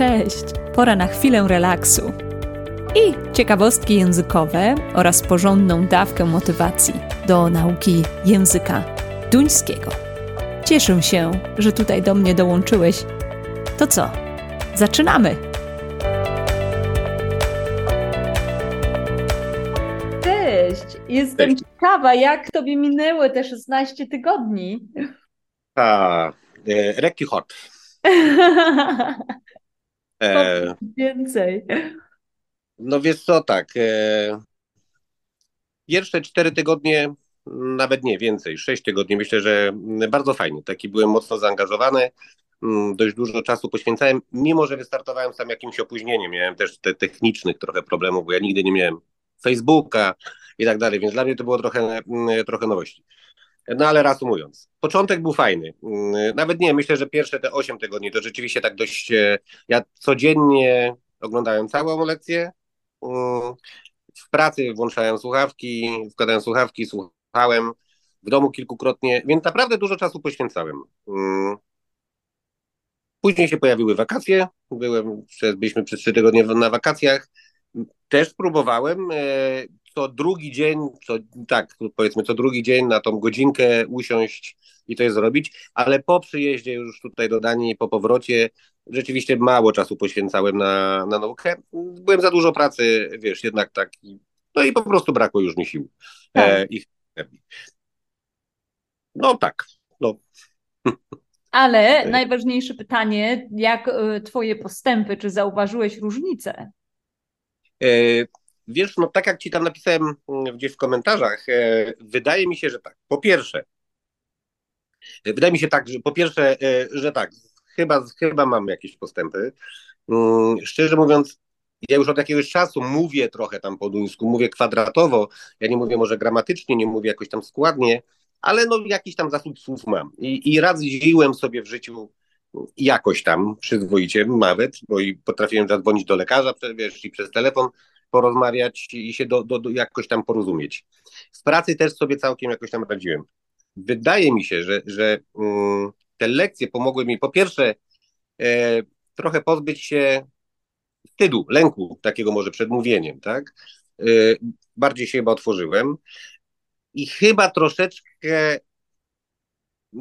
Cześć! Pora na chwilę relaksu. I ciekawostki językowe oraz porządną dawkę motywacji do nauki języka duńskiego. Cieszę się, że tutaj do mnie dołączyłeś. To co? Zaczynamy! Cześć! Jestem Cześć. ciekawa, jak tobie minęły te 16 tygodni. A, e, Rekki Hot. Więcej. no wiesz co, tak. E, pierwsze cztery tygodnie, nawet nie więcej, sześć tygodni, myślę, że bardzo fajnie. Taki byłem mocno zaangażowany. mm, Dość dużo czasu poświęcałem, mimo że wystartowałem z tam jakimś opóźnieniem. Miałem też te technicznych trochę problemów, bo ja nigdy nie miałem Facebooka i tak dalej, więc dla mnie to było trochę, mm, trochę nowości. No ale reasumując, początek był fajny. Mm, Nawet nie, myślę, że pierwsze te 8 tygodni to rzeczywiście tak dość. e, Ja codziennie oglądałem całą lekcję. Mm, W pracy włączałem słuchawki, wkładałem słuchawki, słuchałem w domu kilkukrotnie, więc naprawdę dużo czasu poświęcałem. Mm, Później się pojawiły wakacje. Byłem, byliśmy przez trzy tygodnie na wakacjach. Też próbowałem e, co drugi dzień, co, tak powiedzmy co drugi dzień na tą godzinkę usiąść i to zrobić, ale po przyjeździe już tutaj do Danii, po powrocie, rzeczywiście mało czasu poświęcałem na, na naukę. Byłem za dużo pracy, wiesz, jednak tak. No i po prostu brakło już mi sił. E, i energii. No tak, no Ale najważniejsze pytanie, jak y, twoje postępy, czy zauważyłeś różnicę? Wiesz, no tak jak ci tam napisałem mm, gdzieś w komentarzach, e, wydaje mi się, że tak. Po pierwsze, e, wydaje mi się tak, że po pierwsze, e, że tak, chyba, chyba mam jakieś postępy. Mm, Szczerze mówiąc, ja już od jakiegoś czasu mówię trochę tam po duńsku, mówię kwadratowo, ja nie mówię może gramatycznie, nie mówię jakoś tam składnie, ale no jakiś tam zasób słów mam. I, i radziłem sobie w życiu jakoś tam przyzwoicie nawet, bo i potrafiłem zadzwonić do lekarza, wiesz, i przez telefon porozmawiać i się do, do, do jakoś tam porozumieć. W pracy też sobie całkiem jakoś tam radziłem. Wydaje mi się, że, że mm, te lekcje pomogły mi po pierwsze e, trochę pozbyć się wstydu, lęku takiego może przed mówieniem, tak? E, bardziej się chyba otworzyłem i chyba troszeczkę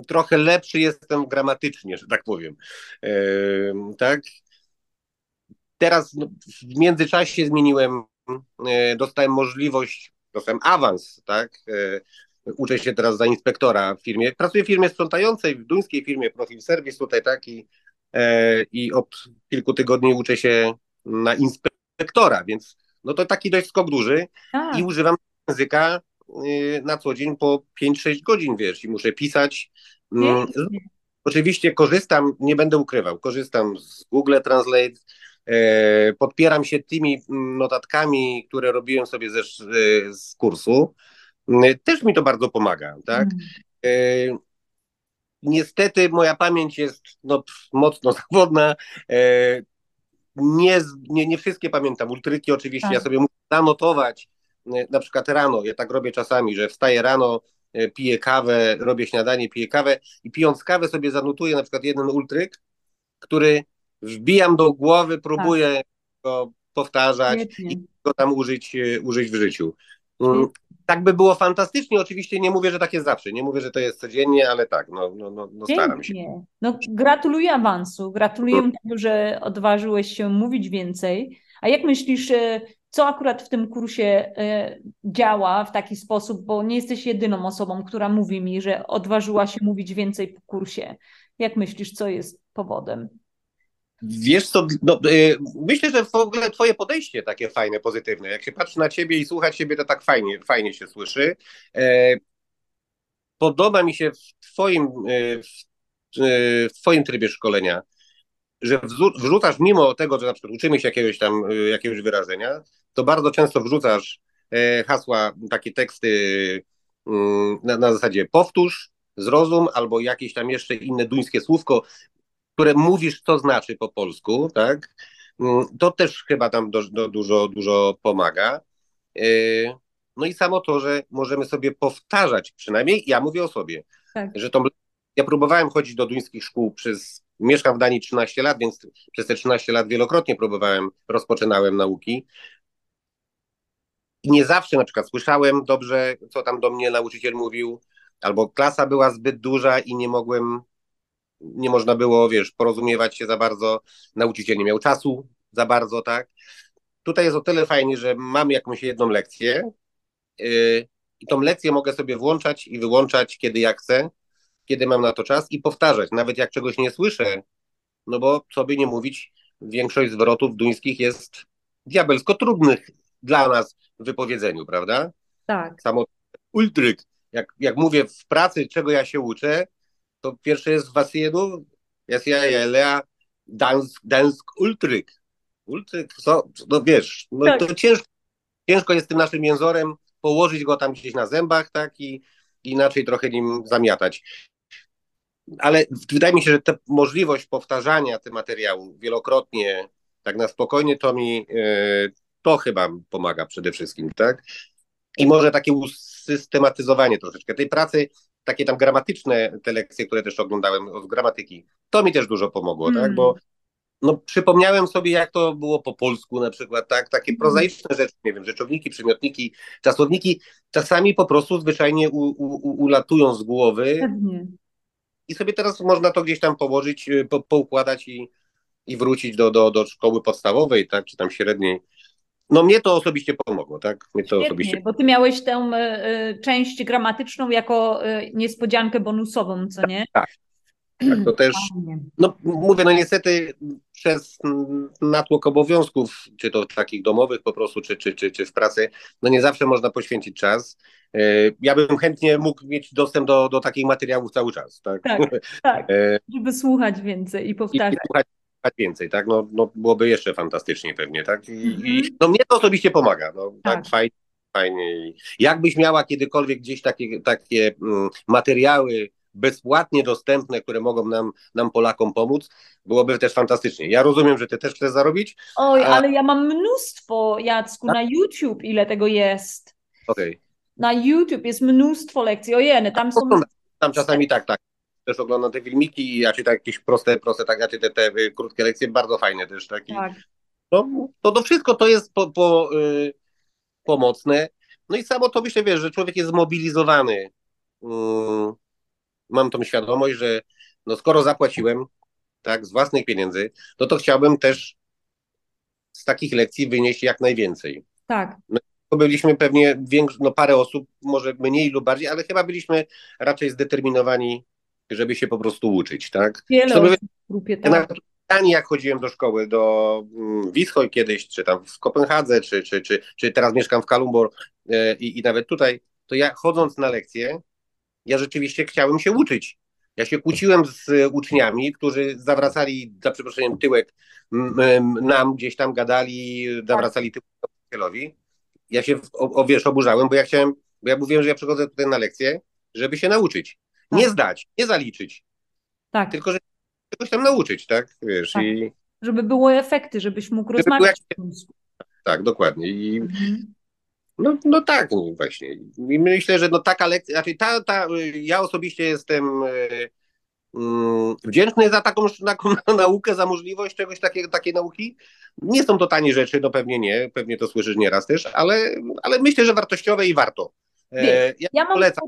trochę lepszy jestem gramatycznie, że tak powiem. E, tak? Teraz w międzyczasie zmieniłem, e, dostałem możliwość, dostałem awans, tak? E, uczę się teraz za inspektora w firmie. Pracuję w firmie sprzątającej, w duńskiej firmie Profil Service tutaj, tak? I, e, i od kilku tygodni uczę się na inspektora, więc no to taki dość skok duży Tak, i używam języka na co dzień po 5-6 godzin, wiesz, i muszę pisać. Mm. Oczywiście korzystam, nie będę ukrywał, korzystam z Google Translate, podpieram się tymi mm, notatkami, które robiłem sobie ze, e, z kursu. Mm, Też mi to bardzo pomaga, tak? Mm. E, niestety moja pamięć jest no, mocno zawodna. E, nie, nie, nie wszystkie pamiętam. Ultryki oczywiście Tak. ja sobie muszę zanotować, e, na przykład rano, ja tak robię czasami, że wstaję rano, e, piję kawę, robię śniadanie, piję kawę i pijąc kawę sobie zanotuję na przykład jeden ultryk, który wbijam do głowy, próbuję go powtarzać Świetnie. i go tam użyć, e, użyć w życiu. Mm, Tak by było fantastycznie, oczywiście nie mówię, że tak jest zawsze, nie mówię, że to jest codziennie, ale tak, no, no, no, no staram się. No, gratuluję awansu. Gratuluję tego, że odważyłeś się mówić więcej. A jak myślisz, e, co akurat w tym kursie e, działa w taki sposób, bo nie jesteś jedyną osobą, która mówi mi, że odważyła się mówić więcej po kursie. Jak myślisz, co jest powodem? Wiesz co, no, y, myślę, że w ogóle twoje podejście takie fajne, pozytywne. Jak się patrzy na ciebie i słucha ciebie, to tak fajnie, fajnie się słyszy. E, podoba mi się w twoim, y, y, w twoim trybie szkolenia, że wrzucasz, mimo tego, że na przykład uczymy się jakiegoś tam, jakiegoś wyrażenia, to bardzo często wrzucasz e, hasła, takie teksty mm, na, na zasadzie powtórz, zrozum, albo jakieś tam jeszcze inne duńskie słówko, które mówisz, co znaczy po polsku, tak? Mm, To też chyba tam do, do, dużo, dużo pomaga. Yy, No i samo to, że możemy sobie powtarzać, przynajmniej ja mówię o sobie, Tak. że tą, ja próbowałem chodzić do duńskich szkół przez mieszkam w Danii 13 lat, więc przez te 13 lat wielokrotnie próbowałem, rozpoczynałem nauki. I nie zawsze na przykład słyszałem dobrze, co tam do mnie nauczyciel mówił, albo klasa była zbyt duża i nie mogłem, nie można było, wiesz, porozumiewać się za bardzo. Nauczyciel nie miał czasu za bardzo, tak? Tutaj jest o tyle fajnie, że mam jakąś jedną lekcję yy, i tą lekcję mogę sobie włączać i wyłączać, kiedy ja chcę, kiedy mam na to czas i powtarzać, nawet jak czegoś nie słyszę, no bo co by nie mówić, większość zwrotów duńskich jest diabelsko trudnych dla nas w wypowiedzeniu, prawda? Tak. Samo ultryk, jak, jak mówię w pracy, czego ja się uczę, to pierwsze jest wasiedu, jest ja, ja, lea, dansk, dansk ultryk. Ultryk, co, no wiesz, no Tak. to ciężko, ciężko jest tym naszym jęzorem położyć go tam gdzieś na zębach, tak, i inaczej trochę nim zamiatać. Ale wydaje mi się, że ta możliwość powtarzania tych materiałów wielokrotnie, tak na spokojnie, to mi e, to chyba pomaga przede wszystkim, tak? I może takie usystematyzowanie troszeczkę tej pracy, takie tam gramatyczne te lekcje, które też oglądałem z gramatyki, to mi też dużo pomogło, Mm. tak? Bo no, przypomniałem sobie, jak to było po polsku na przykład, tak? Takie prozaiczne rzeczy, nie wiem, rzeczowniki, przymiotniki, czasowniki, czasami po prostu zwyczajnie u, u, u, ulatują z głowy Pewnie. i sobie teraz można to gdzieś tam położyć, y, po, poukładać i, i wrócić do, do, do szkoły podstawowej, tak, czy tam średniej. No mnie to osobiście pomogło, tak? Mnie to Świetnie, osobiście. bo ty miałeś tę e, część gramatyczną jako e, niespodziankę bonusową, co nie? Tak, to też, no mówię, no niestety przez natłok obowiązków, czy to takich domowych po prostu, czy, czy, czy, czy w pracy, no nie zawsze można poświęcić czas. Y, Ja bym chętnie mógł mieć dostęp do, do takich materiałów cały czas, tak? Tak, tak, żeby słuchać więcej i i, i powtarzać. słuchać, słuchać więcej, tak? No, no byłoby jeszcze fantastycznie pewnie, tak? I, Mhm. i no mnie to osobiście pomaga, no tak, Tak. fajnie, fajnie. Jakbyś miała kiedykolwiek gdzieś takie, takie mm, materiały bezpłatnie dostępne, które mogą nam, nam Polakom pomóc, byłoby też fantastycznie. Ja rozumiem, że ty też chcesz zarobić? Oj, A- ale ja mam mnóstwo, Jacku, na YouTube, ile tego jest. Okej. Na YouTube jest mnóstwo lekcji. Ojej, tam są... Tam czasami tak, tak. Też oglądam te filmiki i ja czytam jakieś proste, proste, tak, czytam te, te krótkie lekcje, bardzo fajne też, tak? I, Tak, No, to, to wszystko to jest po, po, y, pomocne. No i samo to myślę, wiesz, że człowiek jest zmobilizowany. Mm, mam tą świadomość, że no skoro zapłaciłem, tak, z własnych pieniędzy, no to chciałbym też z takich lekcji wynieść jak najwięcej. tak. To byliśmy pewnie większ, no parę osób, może mniej lub bardziej, ale chyba byliśmy raczej zdeterminowani, żeby się po prostu uczyć, tak? Wiele Żeby- osób w grupie, Ja tak. Danii, jak chodziłem do szkoły, do mm, Wisłoj kiedyś, czy tam w Kopenhadze, czy, czy, czy, czy teraz mieszkam w Kalumbor e, i, i nawet tutaj, to ja chodząc na lekcje, ja rzeczywiście chciałem się uczyć. Ja się kłóciłem z uczniami, którzy zawracali, za przeproszeniem, tyłek nam, gdzieś tam gadali, zawracali tyłek nauczycielowi. Ja się, o, o, wiesz, oburzałem, bo ja chciałem, bo ja mówiłem, że ja przychodzę tutaj na lekcję, żeby się nauczyć. Nie Tak. zdać, nie zaliczyć, Tak, tylko że czegoś tam nauczyć, tak? Wiesz, Tak. i żeby było efekty, żebyś mógł Żeby rozmawiać tak, dokładnie. I Mhm. no, no tak, właśnie. I myślę, że no taka lekcja, znaczy ta, ta, ja osobiście jestem y, mm, wdzięczny za taką, taką naukę, za możliwość czegoś takiego, takiej nauki. Nie są to tanie rzeczy, no pewnie nie, pewnie to słyszysz nieraz też, ale, ale myślę, że wartościowe i warto. E, Wiesz, ja Ja mam polecam.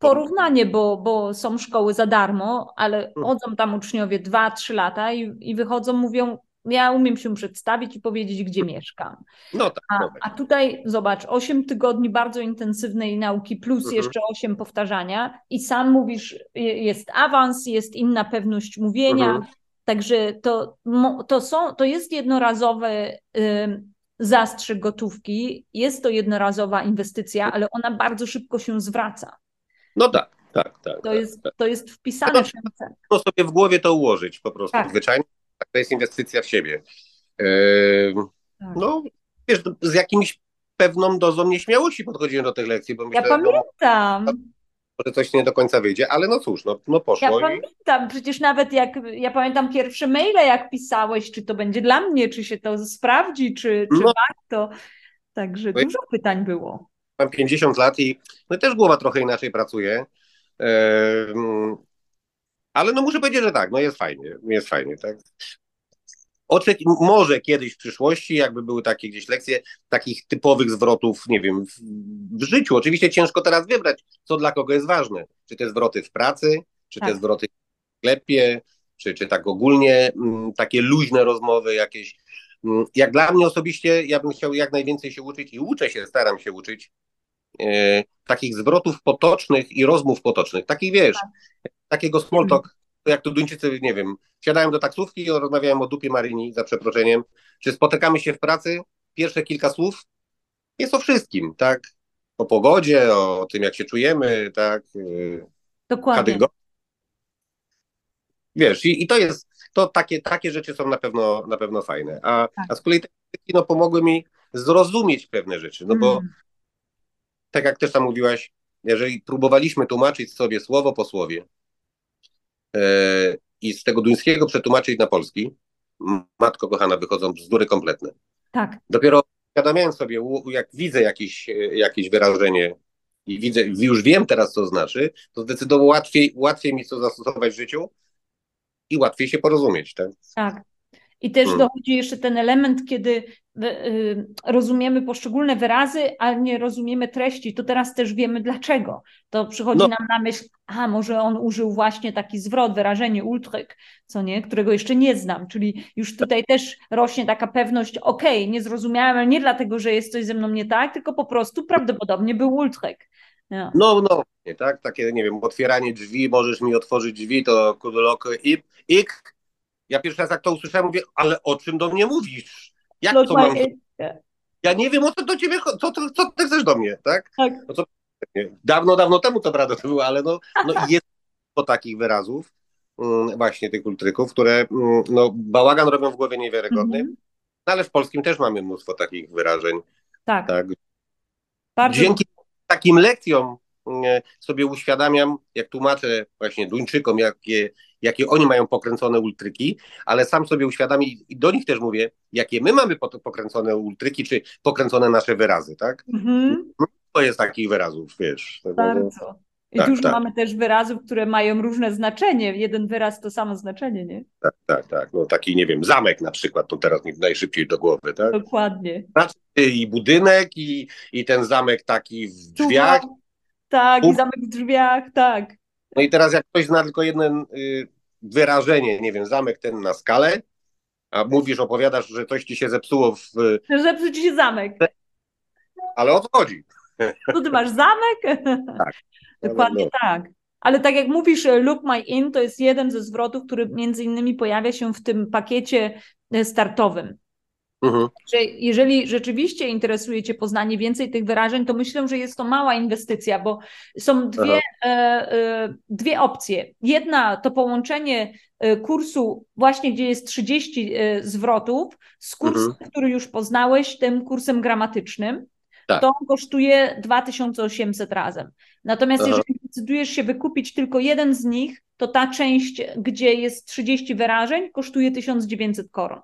Porównanie, bo, bo są szkoły za darmo, ale chodzą tam uczniowie 2-3 lata i, i wychodzą, mówią, ja umiem się przedstawić i powiedzieć, gdzie mieszkam. No tak, A, a tutaj zobacz, 8 tygodni bardzo intensywnej nauki plus Mhm. jeszcze 8 powtarzania i sam mówisz, je- jest awans, jest inna pewność mówienia, Mhm. także to, to, są, to jest jednorazowy ym, zastrzyk gotówki, jest to jednorazowa inwestycja, ale ona bardzo szybko się zwraca. No tak, tak, tak. To tak, jest, tak. to jest wpisane w ten cel. Sobie w głowie to ułożyć po prostu, Tak. zwyczajnie. Tak, to jest inwestycja w siebie. E, Tak. No, wiesz, z jakimś pewną dozą nieśmiałości podchodziłem do tych lekcji, bo Ja myślę, no, pamiętam, może coś nie do końca wyjdzie, ale no cóż, no, no ja poszło i pamiętam, przecież nawet jak, ja pamiętam pierwsze maile, jak pisałeś, czy to będzie dla mnie, czy się to sprawdzi, czy, czy No. warto. Także No dużo pytań było. Mam 50 lat i no, też głowa trochę inaczej pracuje. Ale no muszę powiedzieć, że tak, no jest fajnie, jest fajnie, tak. Oczek może kiedyś w przyszłości, jakby były takie gdzieś lekcje takich typowych zwrotów, nie wiem, w, w życiu. Oczywiście ciężko teraz wybrać, co dla kogo jest ważne. Czy te zwroty w pracy, czy Tak. te zwroty w sklepie, czy, czy tak ogólnie mm, takie luźne rozmowy jakieś. Mm, Jak dla mnie osobiście, ja bym chciał jak najwięcej się uczyć i uczę się, staram się uczyć takich zwrotów potocznych i rozmów potocznych. Takich wiesz, takiego small talk, jak to Duńczycy, nie wiem, siadałem do taksówki i rozmawiałem o dupie Marini, za przeproszeniem. Czy spotykamy się w pracy? Pierwsze kilka słów jest o wszystkim, tak? O pogodzie, o tym, jak się czujemy, tak? Yy, Dokładnie. kategorii. Wiesz, i, i to jest, to takie, takie rzeczy są na pewno, na pewno fajne. A, Tak. a z kolei te no, pomogły mi zrozumieć pewne rzeczy, no bo Mm, tak jak też tam mówiłaś, jeżeli próbowaliśmy tłumaczyć sobie słowo po słowie e, i z tego duńskiego przetłumaczyć na polski, matko kochana, wychodzą bzdury kompletne. tak, Dopiero uświadamiałem sobie, jak widzę jakieś, e, jakieś wyrażenie i widzę, już wiem teraz, co znaczy, to zdecydowanie łatwiej, łatwiej mi to zastosować w życiu i łatwiej się porozumieć, tak? tak. I też Hmm. dochodzi jeszcze ten element, kiedy y, y, rozumiemy poszczególne wyrazy, ale nie rozumiemy treści. To teraz też wiemy dlaczego. To przychodzi No. nam na myśl, a może on użył właśnie taki zwrot, wyrażenie ultryk, co nie, którego jeszcze nie znam. Czyli już tutaj też rośnie taka pewność, okej, nie zrozumiałem, ale nie dlatego, że jest coś ze mną nie tak, tylko po prostu prawdopodobnie był ultryk. No. No, no, tak? Takie, nie wiem, otwieranie drzwi, możesz mi otworzyć drzwi, to kudolok, ip, ik. Ja pierwszy raz jak to usłyszałem, mówię, ale o czym do mnie mówisz? Jak Look to mam? Ja nie wiem, o co do ciebie, co, co, co ty chcesz do mnie, tak? Tak. No dawno, dawno temu to prawda to było, ale no, no jest to takich wyrazów, mm, właśnie tych ultryków, które mm, no, bałagan robią w głowie niewiarygodny, Mhm. no, ale w polskim też mamy mnóstwo takich wyrażeń, Tak, tak? bardzo Dzięki takim lekcjom mm, sobie uświadamiam, jak tłumaczę właśnie Duńczykom, jakie, jakie oni mają pokręcone ultryki, ale sam sobie uświadamiam i do nich też mówię, jakie my mamy po- pokręcone ultryki, czy pokręcone nasze wyrazy, tak? Mhm. To jest takich wyrazów, wiesz. No, no, Bardzo. I Tak, dużo tak. mamy też wyrazów, które mają różne znaczenie. Jeden wyraz to samo znaczenie, nie? tak, tak, tak. No taki, nie wiem, zamek na przykład, to teraz mi najszybciej do głowy, tak? Dokładnie. I budynek, i, i ten zamek taki w drzwiach. Tak, i zamek w drzwiach, tak. No i teraz jak ktoś zna tylko jedno y, wyrażenie, nie wiem, zamek ten na skalę, a mówisz, opowiadasz, że coś ci się zepsuło, w, Zepsuł ci się zamek. ale o co chodzi? Tu ty masz zamek? Dokładnie no. tak. Ale tak jak mówisz, e, look my in to jest jeden ze zwrotów, który między innymi pojawia się w tym pakiecie e, startowym. Mhm. że jeżeli rzeczywiście interesuje Cię poznanie więcej tych wyrażeń, to myślę, że jest to mała inwestycja, bo są dwie, e, e, dwie opcje. Jedna to połączenie e, kursu właśnie, gdzie jest 30 e, zwrotów z kursem, który już poznałeś, tym kursem gramatycznym. Tak. To kosztuje 2800 razem. Natomiast Aha. jeżeli decydujesz się wykupić tylko jeden z nich, to ta część, gdzie jest 30 wyrażeń, kosztuje 1900 koron.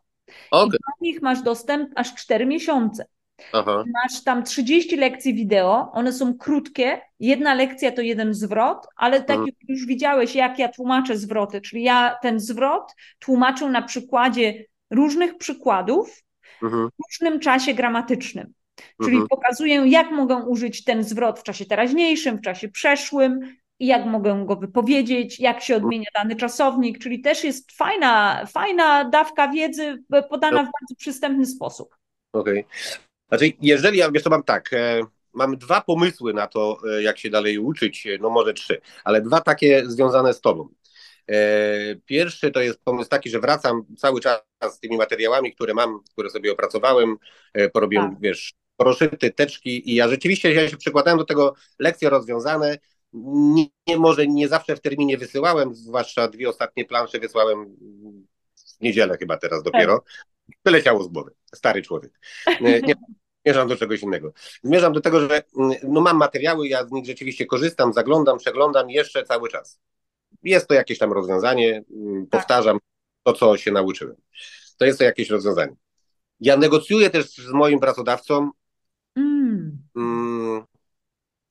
Okej, Do nich masz dostęp aż 4 miesiące. aha, Masz tam 30 lekcji wideo, one są krótkie. Jedna lekcja to jeden zwrot, ale tak Mhm. jak już widziałeś, jak ja tłumaczę zwroty, czyli ja ten zwrot tłumaczę na przykładzie różnych przykładów mhm, w różnym czasie gramatycznym. Czyli mhm. pokazuję, jak mogę użyć ten zwrot w czasie teraźniejszym, w czasie przeszłym i jak mogę go wypowiedzieć, jak się odmienia dany czasownik, czyli też jest fajna, fajna dawka wiedzy e, podana w bardzo przystępny sposób. Okej. Znaczy, jeżeli ja wiesz, to mam tak, e, mam dwa pomysły na to, e, jak się dalej uczyć, e, no może trzy, ale dwa takie związane z tobą. E, Pierwszy to jest pomysł taki, że wracam cały czas z tymi materiałami, które mam, które sobie opracowałem, porobiłem, Tak. wiesz, proszyty, teczki i ja rzeczywiście ja się przykładałem do tego lekcje rozwiązane. Nie, nie, może nie zawsze w terminie wysyłałem, zwłaszcza dwie ostatnie plansze wysłałem w niedzielę chyba teraz dopiero. Wyleciało z głowy. Stary człowiek. Nie, nie, zmierzam do czegoś innego. Zmierzam do tego, że mm, no, mam materiały, ja z nich rzeczywiście korzystam, zaglądam, przeglądam jeszcze cały czas. Jest to jakieś tam rozwiązanie, mm, powtarzam to, co się nauczyłem. To jest to jakieś rozwiązanie. Ja negocjuję też z moim pracodawcą Mm.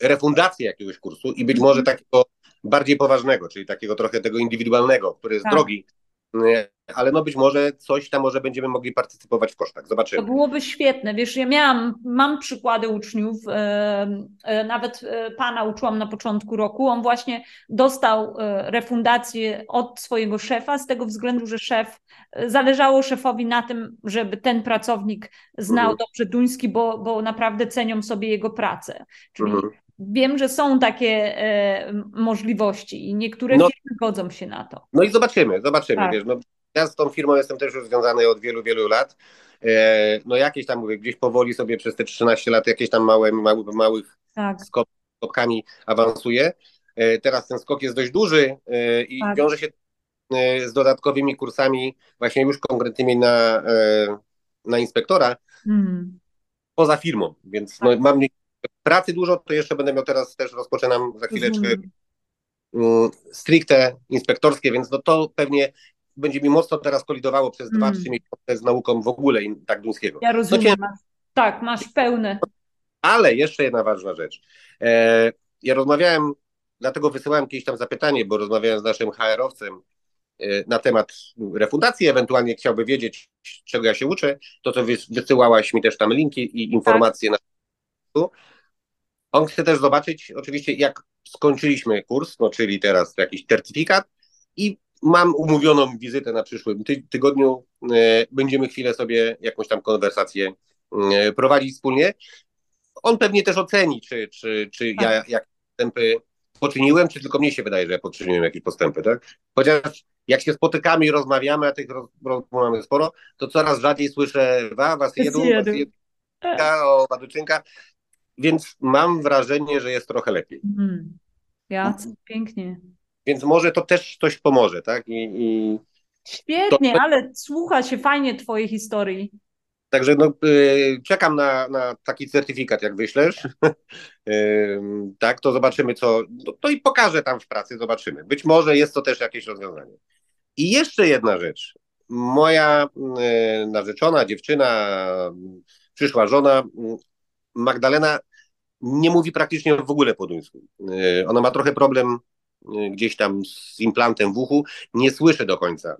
Refundację jakiegoś kursu i być może takiego bardziej poważnego, czyli takiego trochę tego indywidualnego, który jest tak. drogi, ale no być może coś tam może będziemy mogli partycypować w kosztach. Zobaczymy. To byłoby świetne. Wiesz, ja miałam, mam przykłady uczniów, e, e, nawet pana uczyłam na początku roku, on właśnie dostał refundację od swojego szefa z tego względu, że szef, zależało szefowi na tym, żeby ten pracownik znał mhm. dobrze duński, bo, bo naprawdę cenią sobie jego pracę. Czyli mhm. Wiem, że są takie e, możliwości i niektóre no, firmy godzą się na to. No i zobaczymy, zobaczymy. Tak. Wiesz, no, ja z tą firmą jestem też już związany od wielu, wielu lat. E, no jakieś tam, mówię, gdzieś powoli sobie przez te 13 lat jakieś tam małe, małe małych tak. skok, skokami awansuję. E, teraz ten skok jest dość duży e, i tak. wiąże się e, z dodatkowymi kursami właśnie już konkretnymi na, e, na inspektora hmm. poza firmą, więc no, tak. mam pracy dużo, to jeszcze będę miał teraz też rozpoczynam za chwileczkę mm, stricte inspektorskie, więc no to pewnie będzie mi mocno teraz kolidowało przez mm. 2-3 miesiące z nauką w ogóle tak duńskiego. Ja rozumiem. No, tak, masz pełne. Ale jeszcze jedna ważna rzecz. E, ja rozmawiałem, dlatego wysyłałem kiedyś tam zapytanie, bo rozmawiałem z naszym HR-owcem e, na temat refundacji, ewentualnie chciałby wiedzieć, czego ja się uczę, to to wysyłałaś mi też tam linki i informacje tak. na on chce też zobaczyć oczywiście, jak skończyliśmy kurs, no czyli teraz jakiś certyfikat i mam umówioną wizytę na przyszłym ty tygodniu. E, będziemy chwilę sobie jakąś tam konwersację e, prowadzić wspólnie. On pewnie też oceni, czy, czy, czy ja tak. jak postępy poczyniłem, czy tylko mnie się wydaje, że ja poczyniłem jakieś postępy, tak? Chociaż jak się spotykamy i rozmawiamy, a tych rozmów mamy sporo, to coraz rzadziej słyszę wa, was jedu, was jedu, o Badyczynka. Więc mam wrażenie, że jest trochę lepiej. Mm. Ja, pięknie. Więc może to też coś pomoże, tak? I, i Świetnie, to... ale słucha się fajnie Twojej historii. Także no, y, czekam na, na taki certyfikat, jak wyślesz. tak, to zobaczymy, co. No, to i pokażę tam w pracy, zobaczymy. Być może jest to też jakieś rozwiązanie. I jeszcze jedna rzecz. Moja y, narzeczona, dziewczyna, przyszła żona Magdalena nie mówi praktycznie w ogóle po duńsku. E, ona ma trochę problem e, gdzieś tam z implantem w uchu, nie słyszy do końca.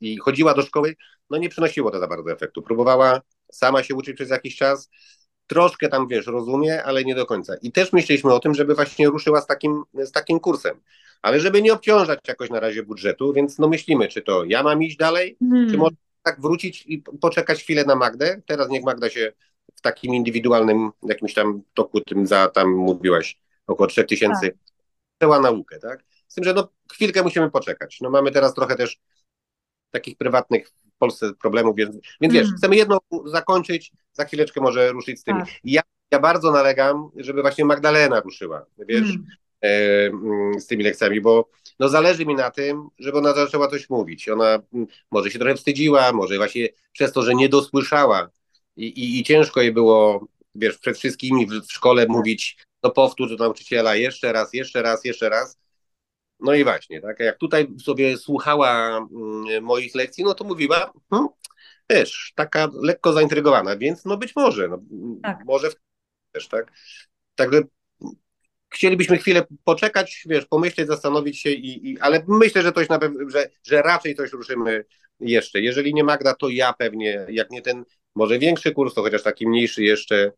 I chodziła do szkoły, no nie przynosiło to za bardzo efektu. Próbowała sama się uczyć przez jakiś czas, troszkę tam, wiesz, rozumie, ale nie do końca. I też myśleliśmy o tym, żeby właśnie ruszyła z takim, z takim kursem, ale żeby nie obciążać jakoś na razie budżetu, więc no myślimy, czy to ja mam iść dalej, hmm. czy może tak wrócić i poczekać chwilę na Magdę. Teraz niech Magda się w takim indywidualnym jakimś tam toku, tym za tam mówiłaś około 3000, tak. cała naukę, tak? Z tym, że no chwilkę musimy poczekać. No mamy teraz trochę też takich prywatnych w Polsce problemów, więc, więc wiesz, mm. chcemy jedno zakończyć, za chwileczkę może ruszyć z tym. Tak. Ja, ja bardzo nalegam, żeby właśnie Magdalena ruszyła, wiesz, mm. e, mm, z tymi lekcjami, bo no zależy mi na tym, żeby ona zaczęła coś mówić. Ona mm, może się trochę wstydziła, może właśnie przez to, że nie dosłyszała i, i, i ciężko jej było, wiesz, przed wszystkimi w, w szkole mówić, no powtórz do nauczyciela jeszcze raz, jeszcze raz, jeszcze raz. No i właśnie, tak, jak tutaj sobie słuchała mm, moich lekcji, no to mówiła, hmm, też taka lekko zaintrygowana, więc no być może, no, tak. może też, tak. Także chcielibyśmy chwilę poczekać, wiesz, pomyśleć, zastanowić się, i, i ale myślę, że coś na pewno, że, że raczej coś ruszymy jeszcze. Jeżeli nie Magda, to ja pewnie, jak nie ten może większy kurs, to chociaż taki mniejszy jeszcze.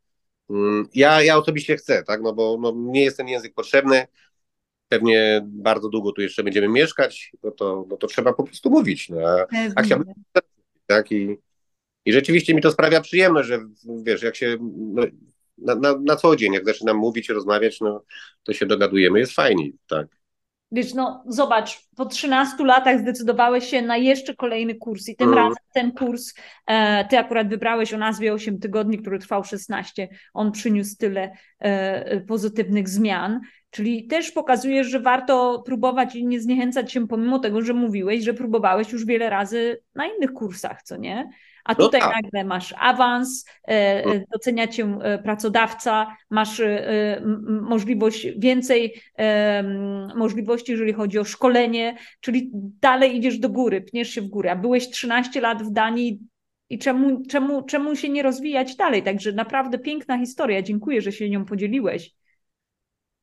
Mm, ja, ja osobiście chcę, tak, no bo no, nie jest ten język potrzebny. Pewnie bardzo długo tu jeszcze będziemy mieszkać, no to, no to trzeba po prostu mówić. No, a, a chciałbym, tak, i, i rzeczywiście mi to sprawia przyjemność, że wiesz, jak się no, na, na, na co dzień, jak zaczynam mówić, rozmawiać, no to się dogadujemy, jest fajnie, tak. Wiesz, no zobacz, po 13 latach zdecydowałeś się na jeszcze kolejny kurs i tym mm. razem ten kurs, e, ty akurat wybrałeś o nazwie 8 tygodni, który trwał 16, on przyniósł tyle e, pozytywnych zmian, czyli też pokazujesz, że warto próbować i nie zniechęcać się pomimo tego, że mówiłeś, że próbowałeś już wiele razy na innych kursach, co nie? A no tutaj no tak. nagle masz awans, e, no. docenia cię e, pracodawca, masz e, możliwość więcej możliwości, jeżeli chodzi o szkolenie, czyli dalej idziesz do góry, pniesz się w górę. A byłeś 13 lat w Danii i czemu, czemu, czemu się nie rozwijać dalej? Także naprawdę piękna historia. Dziękuję, że się nią podzieliłeś.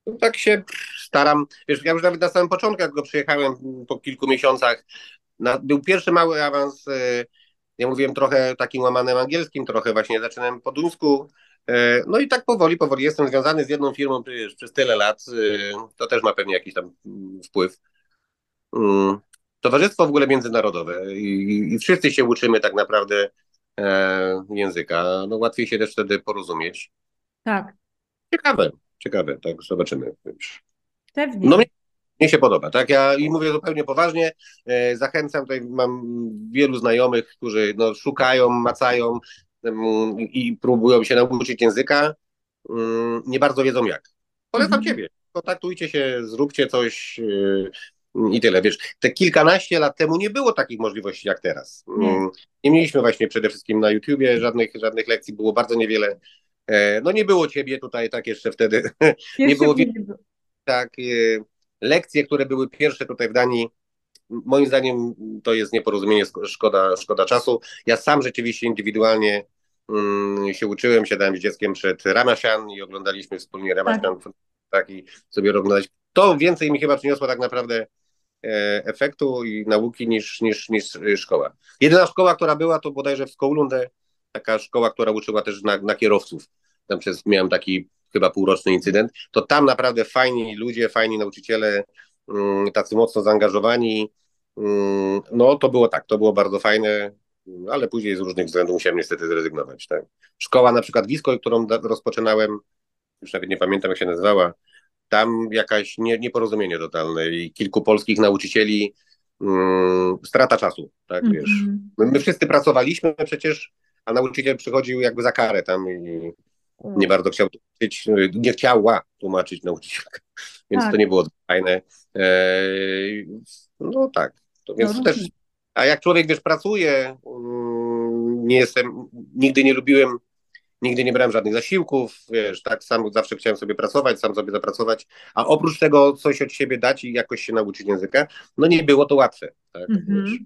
No tak się staram, wiesz, ja już nawet na samym początku, jak go przyjechałem po kilku miesiącach, na, był pierwszy mały awans, ja mówiłem trochę takim łamanym angielskim, trochę właśnie zaczynałem po duńsku, no i tak powoli, powoli jestem związany z jedną firmą już przez tyle lat, to też ma pewnie jakiś tam mm, wpływ. Mm, towarzystwo w ogóle międzynarodowe i, i wszyscy się uczymy tak naprawdę e, języka, no łatwiej się też wtedy porozumieć. Tak. Ciekawe, ciekawe, tak zobaczymy. Pewnie. No mnie, mnie się podoba, tak, ja i mówię zupełnie poważnie, e, zachęcam, tutaj mam wielu znajomych, którzy no, szukają, macają um, i próbują się nauczyć języka, um, nie bardzo wiedzą jak. Polecam mhm. Ciebie, kontaktujcie się, zróbcie coś, e, i tyle. Wiesz, te kilkanaście lat temu nie było takich możliwości jak teraz. Nie, mm, nie mieliśmy właśnie przede wszystkim na YouTubie żadnych, żadnych lekcji, było bardzo niewiele. E, no nie było ciebie tutaj tak jeszcze wtedy. nie było. Tak, e, lekcje, które były pierwsze tutaj w Danii, moim zdaniem to jest nieporozumienie, szkoda, szkoda czasu. Ja sam rzeczywiście indywidualnie um, się uczyłem, siadałem z dzieckiem przed Ramasian i oglądaliśmy wspólnie Ramasian, tak. tak, i sobie oglądać. To więcej mi chyba przyniosło tak naprawdę E, efektu i nauki niż, niż, niż szkoła. Jedyna szkoła, która była, to bodajże w Skoulunde, taka szkoła, która uczyła też na, na kierowców. Tam przez, miałem taki chyba półroczny incydent, to tam naprawdę fajni ludzie, fajni nauczyciele, mm, tacy mocno zaangażowani. Mm, no to było tak, to było bardzo fajne, ale później z różnych względów musiałem niestety zrezygnować. Tak. Szkoła na przykład Wisko, którą rozpoczynałem, już nawet nie pamiętam jak się nazywała, tam jakaś nie, nieporozumienie totalne i kilku polskich nauczycieli um, strata czasu, tak mm -hmm. wiesz. My, my, wszyscy pracowaliśmy przecież, a nauczyciel przychodził jakby za karę tam i nie bardzo chciał tłumaczyć, nie chciała tłumaczyć nauczycielka, więc tak. to nie było fajne. E, no tak, to więc no, też, a jak człowiek, wiesz, pracuje, um, nie jestem, nigdy nie lubiłem nigdy nie brałem żadnych zasiłków, wiesz, tak, sam zawsze chciałem sobie pracować, sam sobie zapracować, a oprócz tego coś od siebie dać i jakoś się nauczyć języka, no nie było to łatwe, tak, mm-hmm.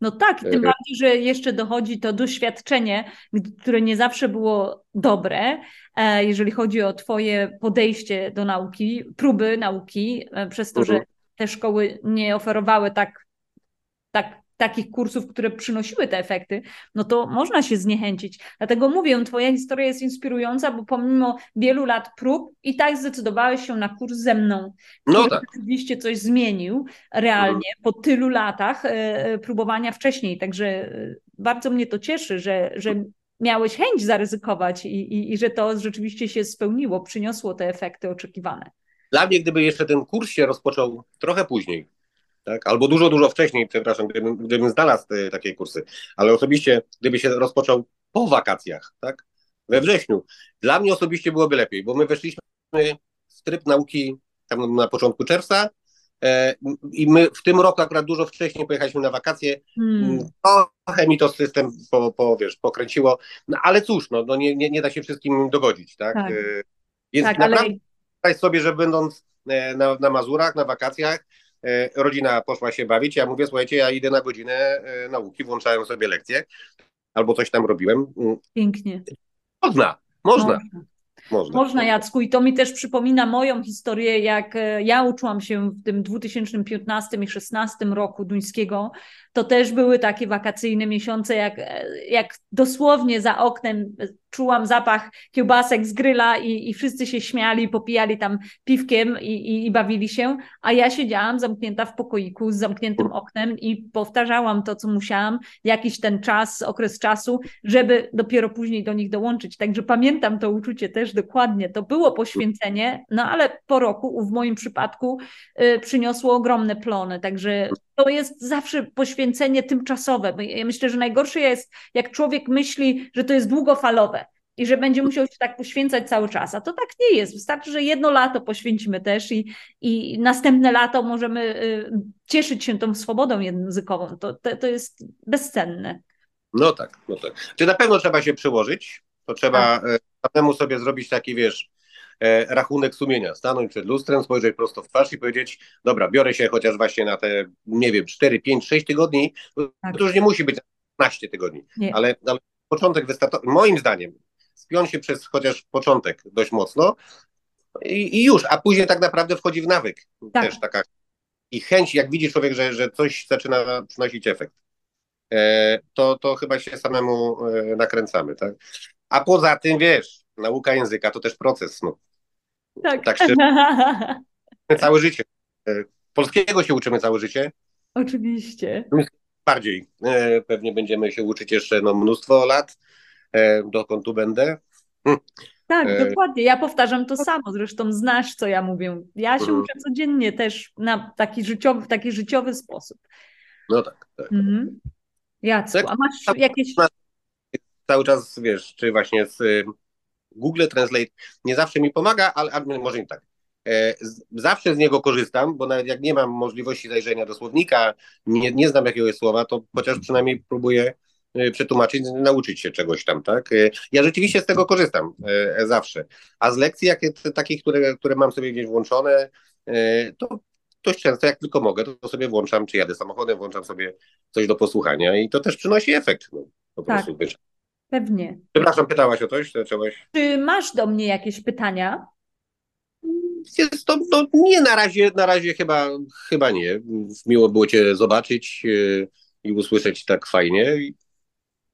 No tak, tym e, bardziej, że jeszcze dochodzi to doświadczenie, które nie zawsze było dobre, e, jeżeli chodzi o Twoje podejście do nauki, próby nauki, e, przez to, że mhm. te szkoły nie oferowały tak, tak takich kursów, które przynosiły te efekty, no to można się zniechęcić. Dlatego mówię, twoja historia jest inspirująca, bo pomimo wielu lat prób i tak zdecydowałeś się na kurs ze mną, który no tak. rzeczywiście coś zmienił realnie mhm. po tylu latach e, e, próbowania wcześniej. Także e, bardzo mnie to cieszy, że, że miałeś chęć zaryzykować i, i, i że to rzeczywiście się spełniło, przyniosło te efekty oczekiwane. Dla mnie, gdyby jeszcze ten kurs się rozpoczął trochę później, tak? albo dużo, dużo wcześniej, przepraszam, gdybym, gdybym znalazł te, takie kursy, ale osobiście, gdyby się rozpoczął po wakacjach, tak? we wrześniu, dla mnie osobiście byłoby lepiej, bo my weszliśmy w tryb nauki tam na początku czerwca e, i my w tym roku akurat dużo wcześniej pojechaliśmy na wakacje, hmm. trochę mi to system po, po, wiesz, pokręciło, no, ale cóż, no, no nie, nie, nie da się wszystkim dogodzić, tak? tak. E, więc tak, naprawdę ale... sobie, że będąc e, na, na Mazurach, na wakacjach, rodzina poszła się bawić, ja mówię, słuchajcie, ja idę na godzinę e, nauki, włączałem sobie lekcje, albo coś tam robiłem. Mm. Pięknie. Można, można. można. Można. Można, Jacku. I to mi też przypomina moją historię, jak e, ja uczyłam się w tym 2015 i 2016 roku duńskiego. To też były takie wakacyjne miesiące, jak, jak dosłownie za oknem czułam zapach kiełbasek z gryla i, i wszyscy się śmiali, popijali tam piwkiem i, i, i, bawili się, a ja siedziałam zamknięta w pokoiku z zamkniętym oknem i powtarzałam to, co musiałam, jakiś ten czas, okres czasu, żeby dopiero później do nich dołączyć. Także pamiętam to uczucie też dokładnie. To było poświęcenie, no ale po roku, w moim przypadku, y, przyniosło ogromne plony. Także to jest zawsze poświęcenie tymczasowe. Ja myślę, że najgorsze jest, jak człowiek myśli, że to jest długofalowe i że będzie musiał się tak poświęcać cały czas. A to tak nie jest. Wystarczy, że jedno lato poświęcimy też i, i następne lato możemy y, cieszyć się tą swobodą językową. To, to, to jest bezcenne. No tak, no tak. Czy na pewno trzeba się przyłożyć? To trzeba tak. samemu sobie zrobić taki, wiesz, rachunek sumienia, stanąć przed lustrem, spojrzeć prosto w twarz i powiedzieć, dobra, biorę się chociaż właśnie na te, nie wiem, 4, 5, 6 tygodni, tak. to już nie musi być 15 tygodni, ale, ale początek wystartował, moim zdaniem, spiąć się przez chociaż początek dość mocno, i, i już, a później tak naprawdę wchodzi w nawyk. Tak. Też taka i chęć, jak widzi człowiek, że, że coś zaczyna przynosić efekt, e, to, to chyba się samemu e, nakręcamy, tak? A poza tym, wiesz, nauka języka to też proces, no. Tak. Tak szczerze, całe życie. E, Polskiego się uczymy całe życie, Oczywiście. bardziej. E, Pewnie będziemy się uczyć jeszcze no, mnóstwo lat, e, dokąd tu będę. Tak, E, dokładnie. Ja powtarzam to samo. Zresztą znasz, co ja mówię. Ja się Mhm. uczę codziennie też na taki życiowy, w taki życiowy sposób. No tak, tak. Mhm. Jacku, Tak. a masz jakieś... Cały czas, wiesz, czy właśnie z Google Translate nie zawsze mi pomaga, ale, ale może nie tak. E, Zawsze z niego korzystam, bo nawet jak nie mam możliwości zajrzenia do słownika, nie, nie znam jakiegoś słowa, to chociaż przynajmniej próbuję e, przetłumaczyć, nauczyć się czegoś tam, tak? E, Ja rzeczywiście z tego korzystam zawsze. A z lekcji, jakie, takich, które, które mam sobie gdzieś włączone, to dość często, jak tylko mogę, to sobie włączam, czy jadę samochodem, włączam sobie coś do posłuchania i to też przynosi efekt. No, po Tak. prostu. Pewnie. Przepraszam, pytałaś o coś? Zaczęłaś? Czy masz do mnie jakieś pytania? Jest to, no, nie na razie, na razie chyba, chyba nie. Miło było Cię zobaczyć yy, i usłyszeć tak fajnie.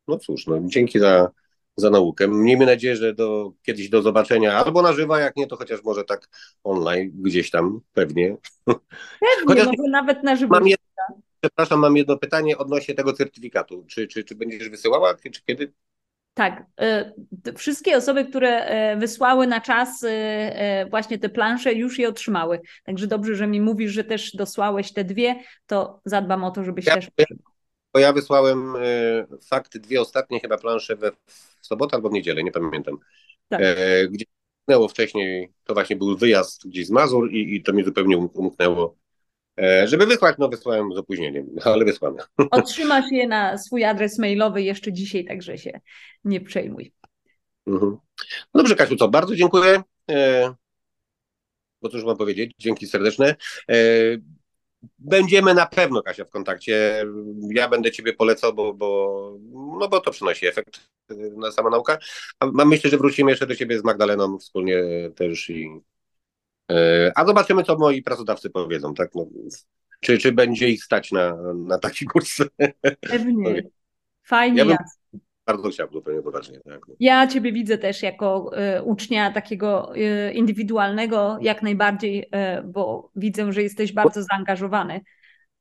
No cóż, no, dzięki za, za naukę. Miejmy nadzieję, że do, kiedyś do zobaczenia albo na żywo, jak nie, to chociaż może tak online, gdzieś tam, pewnie. Pewnie, Chociaż może nawet na żywo. Mam jedno, przepraszam, mam jedno pytanie odnośnie tego certyfikatu. Czy, czy, czy będziesz wysyłała, czy kiedy? Tak, t- wszystkie osoby, które e, wysłały na czas e, e, właśnie te plansze, już je otrzymały. Także dobrze, że mi mówisz, że też dosłałeś te dwie, to zadbam o to, żebyś Ja- też. Bo ja wysłałem e, fakty, dwie ostatnie chyba plansze we, w sobotę albo w niedzielę, nie pamiętam. Tak. E, gdzie umknęło wcześniej, to właśnie był wyjazd gdzieś z Mazur i, i to mi zupełnie um- umknęło. E, żeby wysłać, no wysłałem z opóźnieniem, ale wysłane. Otrzymasz je na swój adres mailowy jeszcze dzisiaj, także się nie przejmuj. Mhm. Dobrze, Kasiu, co, bardzo dziękuję. E, bo cóż mam powiedzieć, dzięki serdeczne. E, będziemy na pewno, Kasia, w kontakcie. Ja będę Ciebie polecał, bo, bo, no bo to przynosi efekt na sama nauka. A, myślę, że wrócimy jeszcze do Ciebie z Magdaleną wspólnie też i a zobaczymy, co moi pracodawcy powiedzą, tak? No, czy, czy będzie ich stać na, na taki kurs? Pewnie. Fajnie. Ja bym-. Bardzo chciałbym, zupełnie poważnie. Tak. Ja Ciebie widzę też jako e, ucznia takiego e, indywidualnego, jak najbardziej, e, bo widzę, że jesteś bardzo zaangażowany.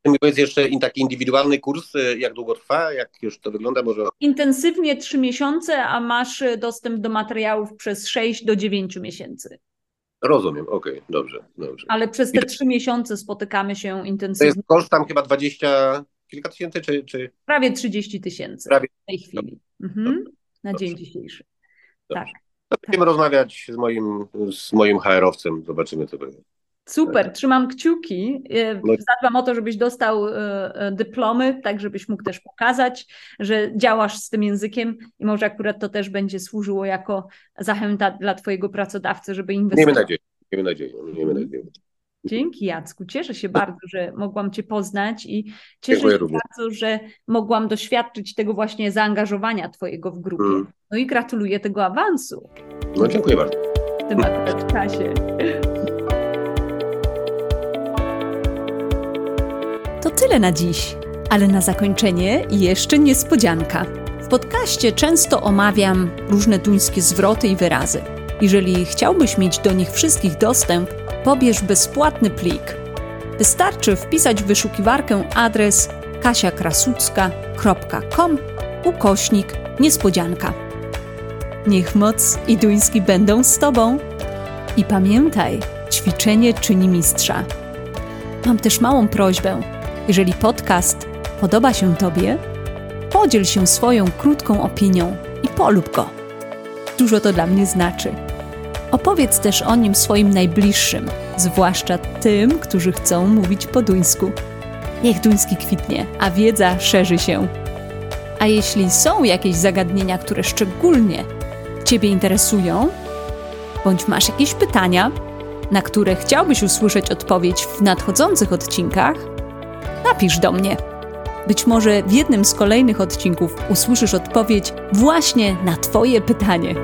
Mi powiedz jeszcze taki indywidualny kurs, e, jak długo trwa, jak już to wygląda, może Intensywnie trzy miesiące, a masz e, dostęp do materiałów przez 6 do 9 miesięcy. Rozumiem, okej, dobrze, dobrze. Ale przez te trzy miesiące spotykamy się To intensywnie. jest koszt tam chyba 20, kilka tysięcy, czy, czy Prawie 30 tysięcy Prawie. w tej chwili. Mhm. Na Dobrze. dzień dzisiejszy. Dobrze. Tak. to będziemy rozmawiać z moim, z moim HR-owcem, zobaczymy co będzie. Super, trzymam kciuki. E. Zadbam o to, żebyś dostał e, e, dyplomy, tak żebyś mógł też pokazać, że działasz z tym językiem i może akurat to też będzie służyło jako zachęta dla Twojego pracodawcy, żeby Miejmy inwestował. nadzieję, miejmy nadzieję, miejmy Mhm. nadzieję. Dzięki Jacku, cieszę się bardzo, że mogłam Cię poznać i cieszę Dziękuję się również. bardzo, że mogłam doświadczyć tego właśnie zaangażowania Twojego w grupie. Mm. No i gratuluję tego awansu No dziękuję bardzo. w tym czasie. To tyle na dziś, ale na zakończenie jeszcze niespodzianka. W podcaście często omawiam różne duńskie zwroty i wyrazy. Jeżeli chciałbyś mieć do nich wszystkich dostęp, pobierz bezpłatny plik. Wystarczy wpisać w wyszukiwarkę adres kasiakrasucka.com ukośnik niespodzianka. Niech moc i duński będą z Tobą. I pamiętaj, ćwiczenie czyni mistrza. Mam też małą prośbę. Jeżeli podcast podoba się Tobie, podziel się swoją krótką opinią i polub go. Dużo to dla mnie znaczy. Opowiedz też o nim swoim najbliższym, zwłaszcza tym, którzy chcą mówić po duńsku. Niech duński kwitnie, a wiedza szerzy się. A jeśli są jakieś zagadnienia, które szczególnie Ciebie interesują, bądź masz jakieś pytania, na które chciałbyś usłyszeć odpowiedź w nadchodzących odcinkach, napisz do mnie. Być może w jednym z kolejnych odcinków usłyszysz odpowiedź właśnie na Twoje pytanie.